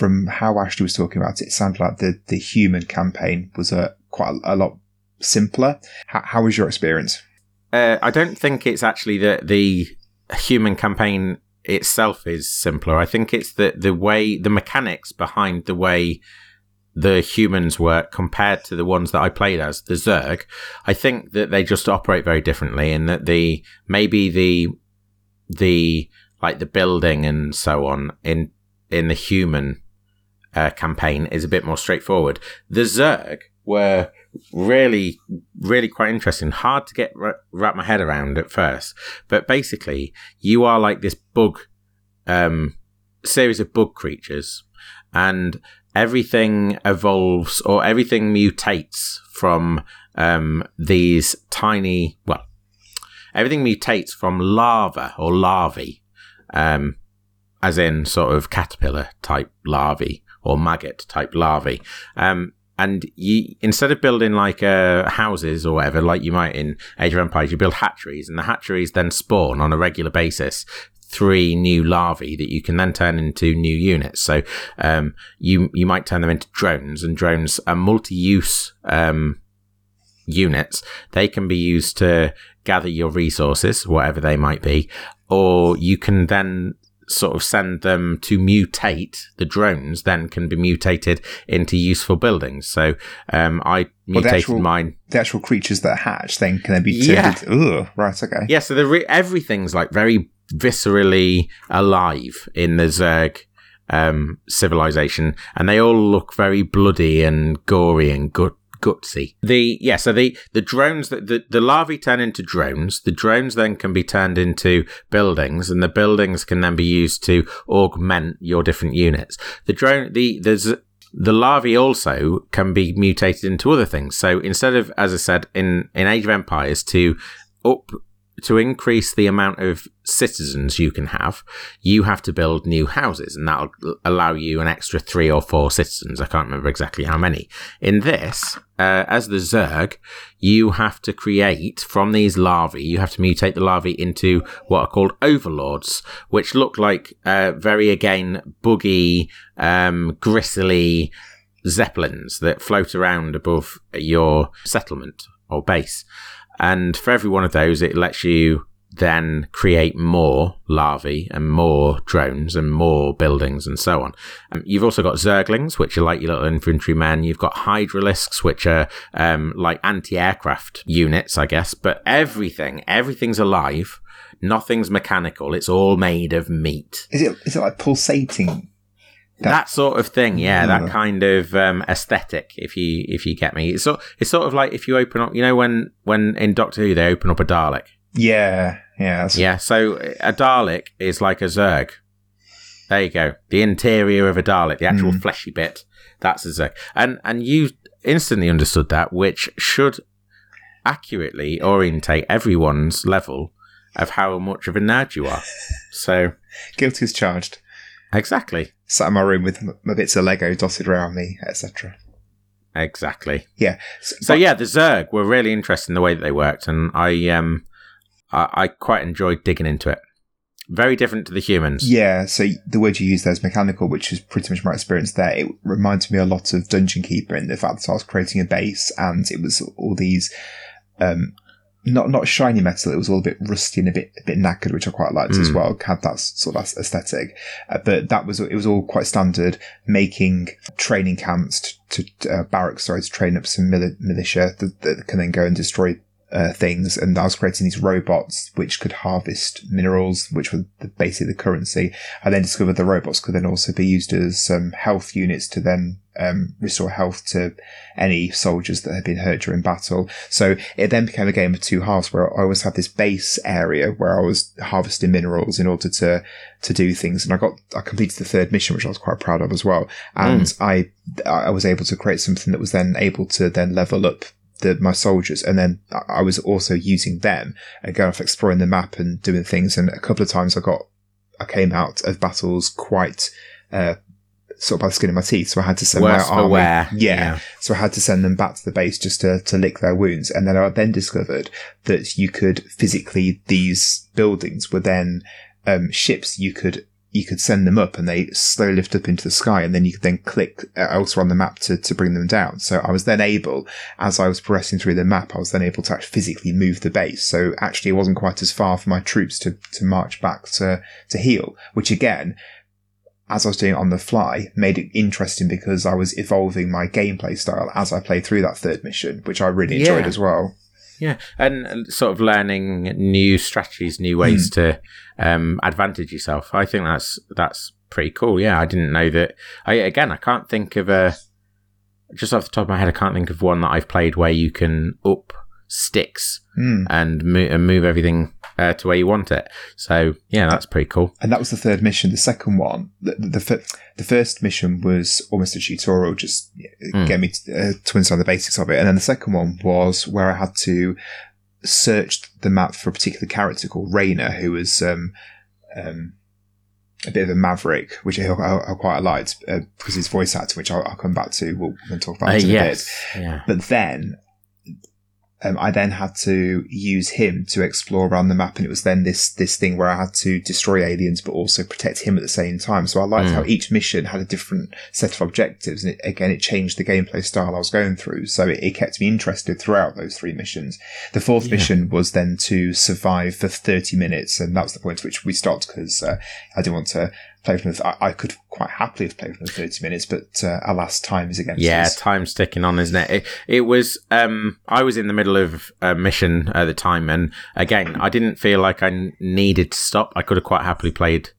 from how Ashley was talking about it, it sounded like the, the human campaign was a quite a, a lot simpler. How, how was your experience? Uh, I don't think it's actually that the human campaign itself is simpler. I think it's the the way the mechanics behind the way the humans work compared to the ones that I played as the Zerg. I think that they just operate very differently, and that the maybe the the like the building and so on in in the human uh, campaign is a bit more straightforward. The Zerg were really, really quite interesting. Hard to get wrap my head around at first, but basically, you are like this bug um, series of bug creatures, and everything evolves or everything mutates from um, these tiny, well, everything mutates from larva or larvae, um, as in sort of caterpillar type larvae or maggot type larvae. Um, and you instead of building like uh, houses or whatever, like you might in Age of Empires, you build hatcheries, and the hatcheries then spawn on a regular basis three new larvae that you can then turn into new units. So um, you you might turn them into drones, and drones are multi-use um, units. They can be used to gather your resources, whatever they might be, or you can then sort of send them to mutate the drones then can be mutated into useful buildings. So um, i mutated well, the actual, mine. the actual creatures that hatch then can then be turned yeah. into, ugh, right okay. Yeah so the re- everything's like very viscerally alive in the zerg um, civilization and they all look very bloody and gory and gut gutsy. The yeah, so the the drones that the, the larvae turn into drones. The drones then can be turned into buildings, and the buildings can then be used to augment your different units. The drone the there's the larvae also can be mutated into other things. So instead of, as I said, in, in Age of Empires, to up to increase the amount of citizens you can have, you have to build new houses, and that'll allow you an extra three or four citizens. I can't remember exactly how many. In this, uh, as the Zerg, you have to create from these larvae, you have to mutate the larvae into what are called overlords, which look like uh, very, again, buggy, um, gristly zeppelins that float around above your settlement or base. And for every one of those, it lets you then create more larvae and more drones and more buildings and so on. Um, you've also got zerglings, which are like your little infantrymen. You've got hydralisks, which are um, like anti-aircraft units, I guess. But everything, everything's alive. Nothing's mechanical. It's all made of meat. Is it? Is it like pulsating that, that, sort of thing, yeah, that kind of um, aesthetic. If you if you get me, it's sort it's sort of like if you open up, you know, when when in Doctor Who they open up a Dalek. Yeah, yeah, yeah. So a Dalek is like a Zerg. There you go. The interior of a Dalek, the actual mm. fleshy bit, that's a Zerg, and and you instantly understood that, which should accurately orientate everyone's level of how much of a nerd you are. So guilty is charged. Exactly. Sat in my room with my bits of Lego dotted around me, etc. Exactly. Yeah. So, so yeah, the Zerg were really interesting the way that they worked, and I um, I, I quite enjoyed digging into it. Very different to the humans. Yeah. So the word you used there is mechanical, which is pretty much my experience there. It reminds me a lot of Dungeon Keeper in the fact that I was creating a base, and it was all these um, not not shiny metal. It was all a bit rusty and a bit a bit knackered, which I quite liked mm. as hmm. well. Had that sort of aesthetic, uh, but that was it was all quite standard. Making training camps to, to uh, barracks, sorry, to train up some mili- militia that, that, can then go and destroy uh, things. And I was creating these robots which could harvest minerals, which were the, basically the currency. I then discovered the robots could then also be used as um, health units to then um, restore health to any soldiers that had been hurt during battle. So it then became a game of two halves where I always had this base area where I was harvesting minerals in order to to do things, and I got I completed the third mission, which I was quite proud of as well, and mm. I I was able to create something that was then able to then level up the, my soldiers, and then I was also using them and going off exploring the map and doing things. And a couple of times I got, I came out of battles quite uh, sort of by the skin of my teeth. So I had to send Worse my army. Yeah. yeah. So I had to send them back to the base just to, to lick their wounds. And then I then discovered that you could physically, these buildings were then um, ships you could you could send them up and they slowly lift up into the sky and then you could then click uh, elsewhere on the map to, to bring them down. So I was then able, as I was progressing through the map, I was then able to actually physically move the base. So actually it wasn't quite as far for my troops to, to march back to, to heal, which again as I was doing it on the fly, made it interesting because I was evolving my gameplay style as I played through that third mission, which I really enjoyed yeah. as well. Yeah, and sort of learning new strategies, new ways mm. to um, advantage yourself. I think that's that's pretty cool. Yeah, I didn't know that. I again, I can't think of a just off the top of my head. I can't think of one that I've played where you can up sticks mm. and, mo- and move everything uh, to where you want it. So yeah, that's pretty cool. And that was the third mission. The second one, the the, the, the first mission was almost a tutorial, just mm. get me to, uh, to understand the basics of it. And then the second one was where I had to search the map for a particular character called Raynor, who was um, um, a bit of a maverick, which I, I, I quite liked uh, because his voice acting, which I'll, I'll, come back to. We'll, we'll talk about uh, in yes. a bit. Yeah. But then um, I then had to use him to explore around the map, and it was then this this thing where I had to destroy aliens but also protect him at the same time. So I liked mm. how each mission had a different set of objectives, and it, again, it changed the gameplay style I was going through. So it, it kept me interested throughout those three missions. The fourth yeah. mission was then to survive for thirty minutes, and that was the point at which we stopped because uh, I didn't want to played from I, I could quite happily have played from the 30 minutes, but uh, alas, time is against yeah, us. time's ticking on, isn't it? it? It was, um, I was in the middle of a mission at the time, and again, I didn't feel like I needed to stop. I could have quite happily played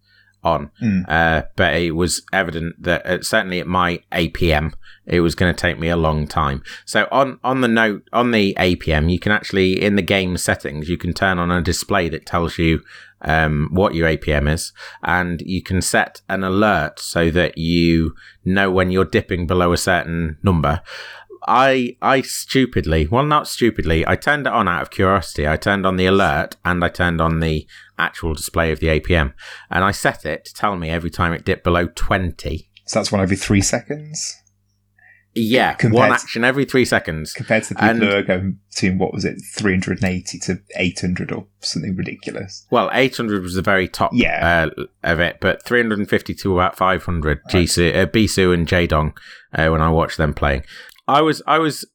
on, mm. uh, but it was evident that uh, certainly at my APM, it was going to take me a long time. So on on the note on the APM, you can actually in the game settings you can turn on a display that tells you um, what your APM is, and you can set an alert so that you know when you're dipping below a certain number. I I stupidly, well, not stupidly, I turned it on out of curiosity. I turned on the alert and I turned on the actual display of the APM, and I set it to tell me every time it dipped below twenty. So that's one every three seconds. Yeah, compared one action every three seconds. Compared to the people and, who are going between, what was it, 380 to 800 or something ridiculous. Well, 800 was the very top yeah. uh, of it, but 350 to about 500, right. Jisoo, uh, Bisu and Jaedong, uh, when I watched them playing. I was, I was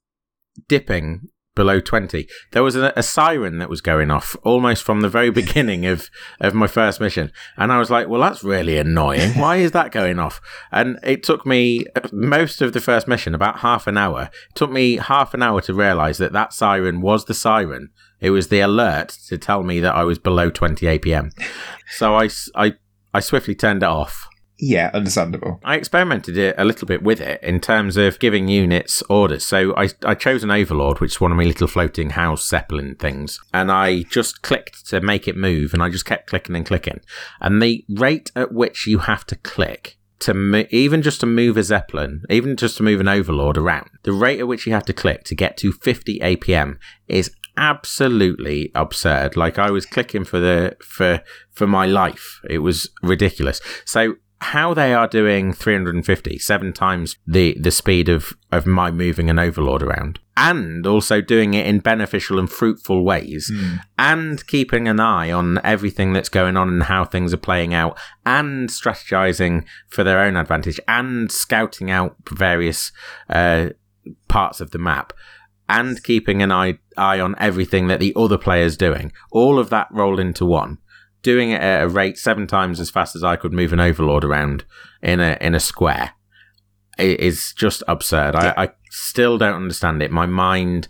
dipping below 20. There was a, a, siren that was going off almost from the very beginning of, of my first mission. And I was like, well, that's really annoying. Why is that going off? And it took me most of the first mission, about half an hour. It took me half an hour to realize that that siren was the siren. It was the alert to tell me that I was below 20 APM. So I, I, I swiftly turned it off yeah, understandable. I experimented a little bit with it in terms of giving units orders. So I, I chose an Overlord, which is one of my little floating house Zeppelin things, and I just clicked to make it move, and I just kept clicking and clicking. And the rate at which you have to click to mo- even just to move a Zeppelin, even just to move an Overlord around, the rate at which you have to click to get to 50 APM is absolutely absurd. Like I was clicking for the for for my life. It was ridiculous. So how they are doing 350, seven times the, the speed of, of my moving an overlord around, and also doing it in beneficial and fruitful ways, mm. and keeping an eye on everything that's going on and how things are playing out, and strategizing for their own advantage, and scouting out various uh, parts of the map and keeping an eye, eye on everything that the other player's doing. All of that rolled into one doing it at a rate seven times as fast as I could move an overlord around in a in a square is just absurd. Yeah. I, I still don't understand it. My mind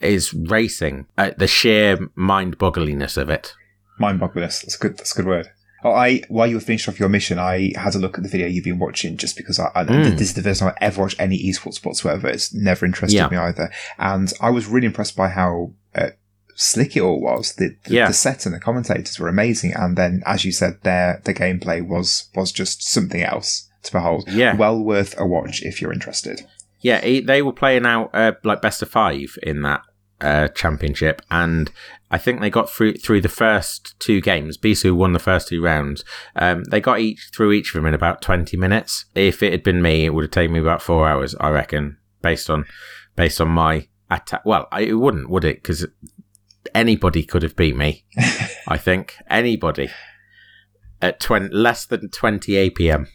is racing at the sheer mind boggliness of it. Mind boggliness. That's a good. That's a good word. Oh, I while you were finishing off your mission, I had a look at the video you've been watching just because I, I Mm. this is the first time I ever watched any esports whatsoever. It's never interested Yeah. me either, and I was really impressed by how uh, slick it all was. The, the, Yeah. the set and the commentators were amazing, and then as you said, their the gameplay was was just something else to behold. Yeah. well worth a watch if you're interested. Yeah, he, they were playing out uh, like best of five in that uh, championship, and I think they got through through the first two games. Bisu won the first two rounds. Um, they got each through each of them in about twenty minutes. If it had been me, it would have taken me about four hours, I reckon, based on based on my attack. Well, I, it wouldn't, would it? Because anybody could have beat me. I think anybody at 20, less than twenty APM.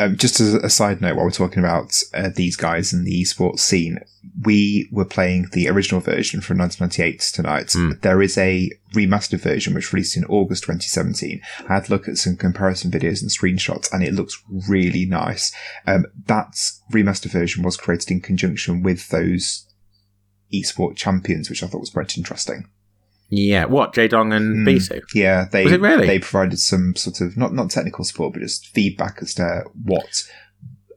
Um, just as a side note, while we're talking about uh, these guys in the esports scene, we were playing the original version from 1998 tonight. Mm. There is a remastered version which released in August 2017. I had to look at some comparison videos and screenshots, and it looks really nice. Um, that remastered version was created in conjunction with those esport champions, which I thought was quite interesting. Yeah, what Jaedong and Mm. Bisu? Yeah, they really? they provided some sort of not not technical support, but just feedback as to what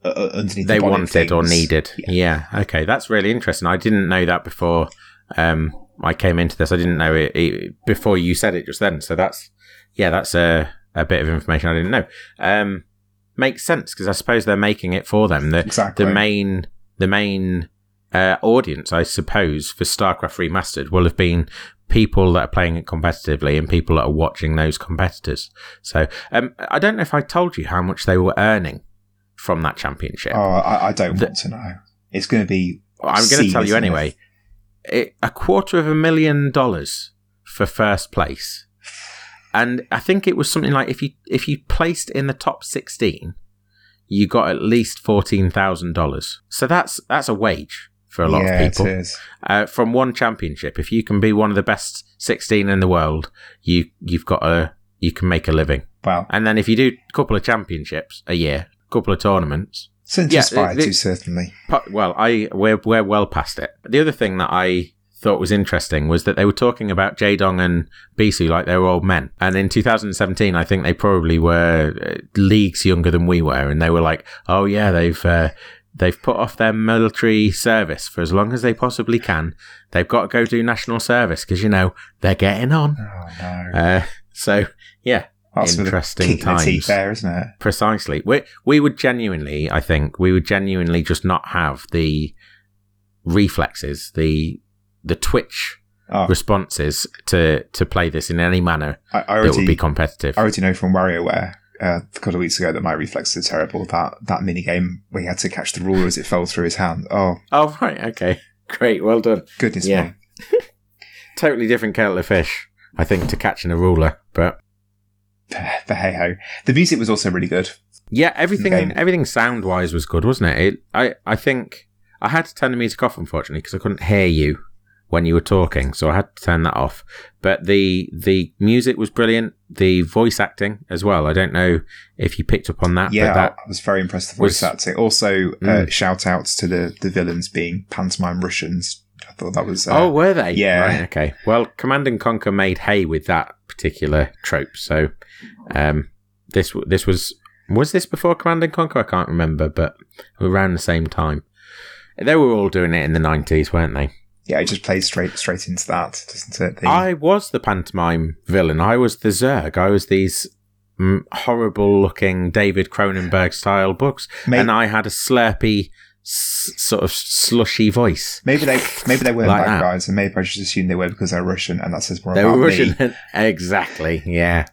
uh, uh, underneath they the wanted or things. needed. Yeah. Okay, that's really interesting. I didn't know that before um, I came into this. I didn't know it, it before you said it just then. So that's yeah, that's a a bit of information I didn't know. Um, makes sense because I suppose they're making it for them. The Exactly. the main the main uh, audience, I suppose, for StarCraft Remastered will have been people that are playing it competitively and people that are watching those competitors. So um, I don't know if I told you how much they were earning from that championship. Oh, I, I don't The- want to know. It's going to be. I'm going to tell you anyway. It, a quarter of a million dollars for first place, and I think it was something like if you if you placed in the top sixteen, you got at least fourteen thousand dollars. So that's that's a wage for a lot yeah, of people it is. uh, from one championship. If you can be one of the best sixteen in the world, you you've got a you can make a living. Wow. And then if you do a couple of championships a year, a couple of tournaments, to Yeah, to, certainly. Well, I we're we're well past it. The other thing that I thought was interesting was that they were talking about Jaedong and Bisu like they were old men. And in 2017, I think they probably were uh, leagues younger than we were, and they were like, "Oh yeah, they've." Uh, They've put off their military service for as long as they possibly can. They've got to go do national service because you know they're getting on. Oh no, Uh, so yeah, that's interesting kick in the teeth times. there, isn't it? Precisely. We we would genuinely, I think, we would genuinely just not have the reflexes, the the twitch Oh, responses to to play this in any manner I, I that would be competitive. I already know from WarioWare uh, a couple of weeks ago that my reflexes are terrible. That that mini game where he had to catch the ruler as it fell through his hand. Oh Oh right, okay, great, well done. goodness Yeah. me! Totally different kettle of fish, I think, to catching a ruler, but But hey ho, the music was also really good. yeah, everything everything sound wise was good, wasn't it? it? I I think I had to turn the music off unfortunately because I couldn't hear you when you were talking, so I had to turn that off. But the the music was brilliant, the voice acting as well. I don't know if you picked up on that, Yeah, but that I was very impressed with the voice was- acting. Also, uh, Mm. shout outs to the the villains being pantomime Russians. I thought that was. Uh, oh, were they? yeah. Right, okay. Well, Command and Conquer made hay with that particular trope. So, um, this this was was this before Command and Conquer? I can't remember, but around the same time. They were all doing it in the nineties, weren't they? Yeah, it just plays straight straight into that, doesn't it? The, I was the pantomime villain. I was the Zerg. I was these mm, horrible looking David Cronenberg style books, and I had a slurpy, s- sort of slushy voice. maybe they maybe they weren't Like bad that. guys, and maybe I just assumed they were because they're Russian, and that says more They about were me. Russian. exactly. Yeah.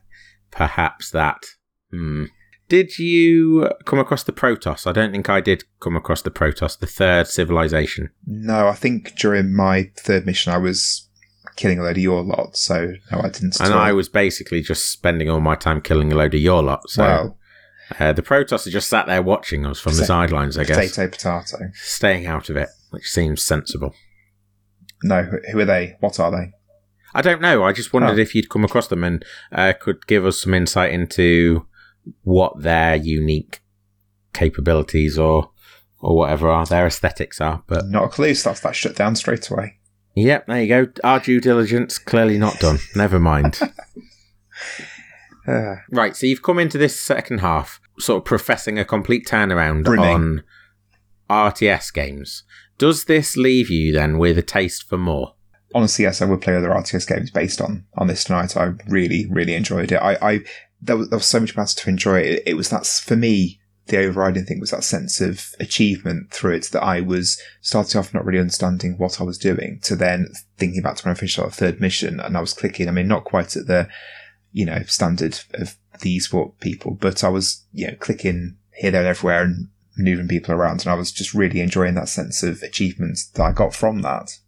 Perhaps that. Hmm. Did you come across the Protoss? I don't think I did come across the Protoss, the third civilization. No, I think during my third mission, I was killing a load of your lot, so no, I didn't. And. I was basically just spending all my time killing a load of your lot. So well, uh, the Protoss are just sat there watching us from the sidelines, I guess. potato potato. Staying out of it, which seems sensible. No, who- who are they? What are they? I don't know. I just wondered Oh. if you'd come across them and uh, could give us some insight into what their unique capabilities or or whatever are their aesthetics are. But Not a clue. So that's that shut down straight away. yep, there you go. Our due diligence clearly not done. Never mind. Uh, Right, so you've come into this second half sort of professing a complete turnaround Brimming. on RTS games. Does this leave you then with a taste for more? honestly, yes, I would play other RTS games based on on this tonight. I really, really enjoyed it. I, I there was, there was so much better to enjoy it. It was that's for me the overriding thing was that sense of achievement through it that I was starting off not really understanding what I was doing to then thinking back to when I finished our third mission and I was clicking. I mean, not quite at the you know standard of the esport people, but I was you know clicking here, there, and everywhere and maneuvering people around, and I was just really enjoying that sense of achievement that I got from that.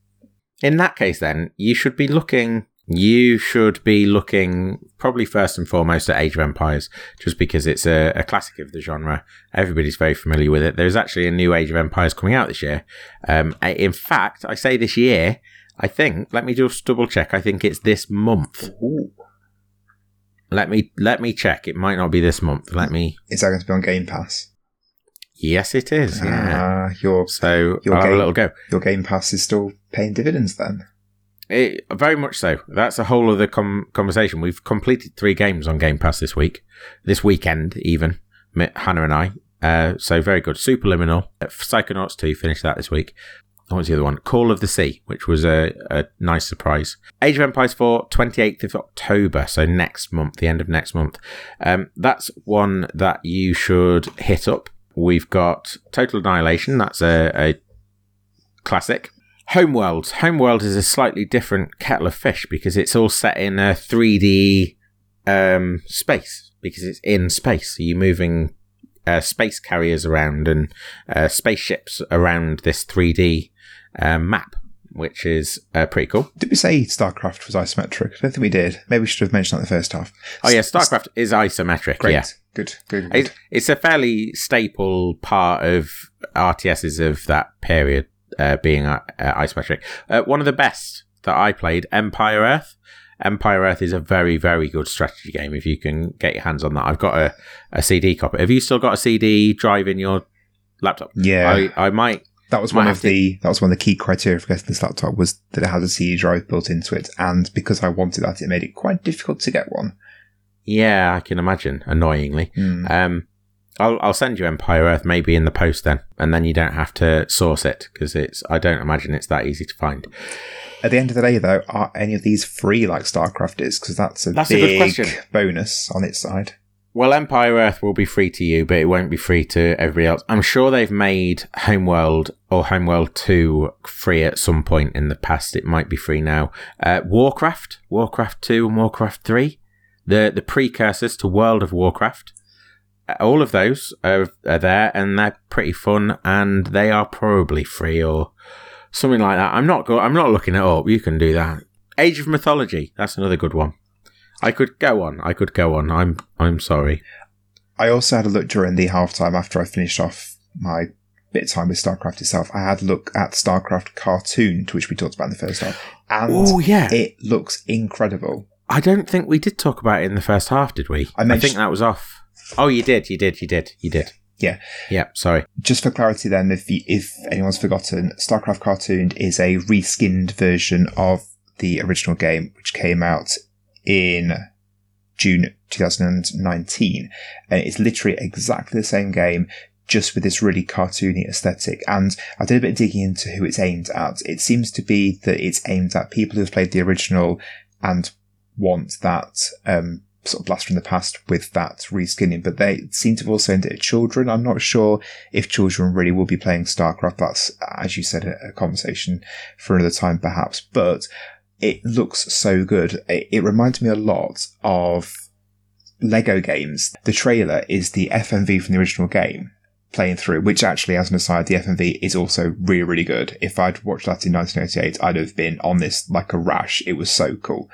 In that case, then, you should be looking. You should be looking probably first and foremost at Age of Empires, just because it's a, a classic of the genre. Everybody's very familiar with it. There's actually a new Age of Empires coming out this year. Um, in fact, I say this year. I think. Let me just double check. I think it's this month. Ooh. Let me let me check. It might not be this month. Let me. Is that going to be on Game Pass? Yes, it is. Yeah. Ah, your So Your have a little go. your Game Pass is still paying dividends then. It, very much so. That's a whole other com- conversation. We've completed three games on Game Pass this week, this weekend even. Hannah and I. Uh, so very good. Superliminal. Uh, Psychonauts 2 finished that this week. What was the other one? Call of the Sea, which was a, a nice surprise. Age of Empires 4, 28th of October, so next month, the end of next month. Um, that's one that you should hit up. We've got Total Annihilation, that's a, a classic. Homeworld. Homeworld is a slightly different kettle of fish because it's all set in a 3D um, space because it's in space. So you're moving uh, space carriers around and uh, spaceships around this 3D uh, map, which is uh, pretty cool. Did we say StarCraft was isometric? I don't think we did. Maybe we should have mentioned that in the first half. Oh yeah, S- StarCraft is isometric. Great. Yeah, Good. Good. good. It's a fairly staple part of RTSs of that period uh, being uh, uh, isometric. Uh, one of the best that I played, Empire Earth. Empire Earth is a very, very good strategy game if you can get your hands on that. I've got a, a CD copy. Have you still got a CD drive in your laptop? yeah, I, I might. that was might one of the that was one of the key criteria for getting this laptop was that it had a CD drive built into it, and because I wanted that, it made it quite difficult to get one. Yeah, I can imagine. Annoyingly. Hmm. Um, I'll I'll send you Empire Earth maybe in the post then, and then you don't have to source it because it's. I don't imagine it's that easy to find. At the end of the day, though, are any of these free like StarCraft is? Because that's a That's a good question. bonus on its side. Well, Empire Earth will be free to you, but it won't be free to everybody else. I'm sure they've made Homeworld or Homeworld 2 free at some point in the past. It might be free now. Uh, Warcraft, Warcraft 2 and Warcraft 3, the, the precursors to World of Warcraft. All of those are, are there and they're pretty fun and they are probably free or something like that. I'm not go- I'm not looking it up. You can do that. Age of Mythology, that's another good one. I could go on. I could go on. I'm I'm sorry. I also had a look during the halftime after I finished off my bit of time with StarCraft itself. I had a look at StarCraft cartoon, to which we talked about in the first half, and Oh yeah. it looks incredible. I don't think we did talk about it in the first half, did we? I I, think that was off. Oh, you did. You did. You did. You did. Yeah. Yeah. Sorry. Just for clarity, then, if you, if anyone's forgotten, StarCraft cartoon is a reskinned version of the original game, which came out in June 2019, and it's literally exactly the same game. Just with this really cartoony aesthetic. And I did a bit of digging into who it's aimed at. It seems to be that it's aimed at people who've played the original and want that um, sort of blast from the past with that reskinning, but they seem to have also it at children. I'm not sure if children really will be playing StarCraft. That's, as you said, a, a conversation for another time, perhaps. But it looks so good. It, it reminds me a lot of Lego games. The trailer is the FMV from the original game playing through, which actually, as an aside, the FMV is also really, really good. If I'd watched that in 1988, I'd have been on this like a rash. It was so cool.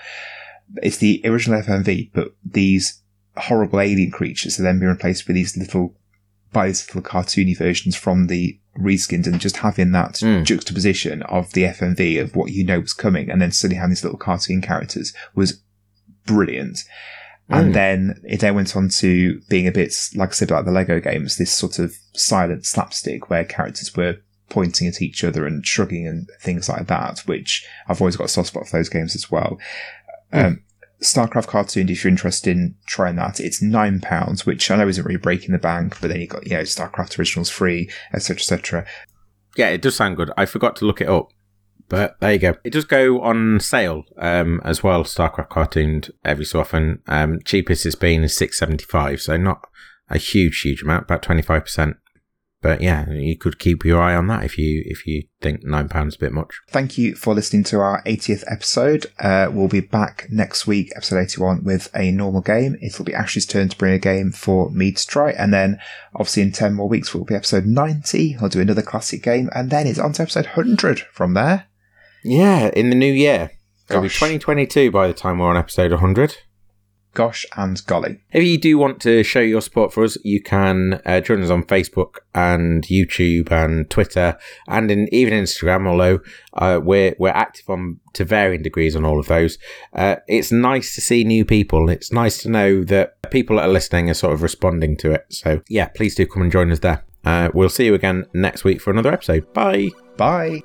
It's the original FMV, but these horrible alien creatures are then being replaced with these little, by these little cartoony versions from the reskins and just having that Mm. juxtaposition of the FMV of what you know was coming and then suddenly having these little cartoon characters was brilliant. And Mm. then it then went on to being a bit, like I said, like the Lego games, this sort of silent slapstick where characters were pointing at each other and shrugging and things like that, which I've always got a soft spot for those games as well. Um, StarCraft cartoon, if you're interested in trying that, it's nine pounds, which I know isn't really breaking the bank, but then you got, you know, StarCraft originals free, etc., etc. Yeah, it does sound good. I forgot to look it up, but there you go. It does go on sale um, as well. StarCraft cartooned every so often. Um, cheapest it's been is six seventy five, so not a huge, huge amount, about twenty five percent but yeah, you could keep your eye on that if you if you think nine pounds a bit much. Thank you for listening to our 80th episode. Uh, we'll be back next week, episode 81, with a normal game. It'll be Ash's turn to bring a game for me to try, and then obviously in 10 more weeks it will be episode 90. I'll do another classic game, and then it's on to episode 100 from there. Yeah, in the new year. It'll be 2022 by the time we're on episode 100 gosh and golly. If you do want to show your support for us, you can uh, join us on Facebook and YouTube and Twitter and in, even Instagram. Although uh, we're we're active on to varying degrees on all of those. Uh, it's nice to see new people. It's nice to know that people that are listening are sort of responding to it. So yeah, please do come and join us there. Uh, we'll see you again next week for another episode. Bye. Bye.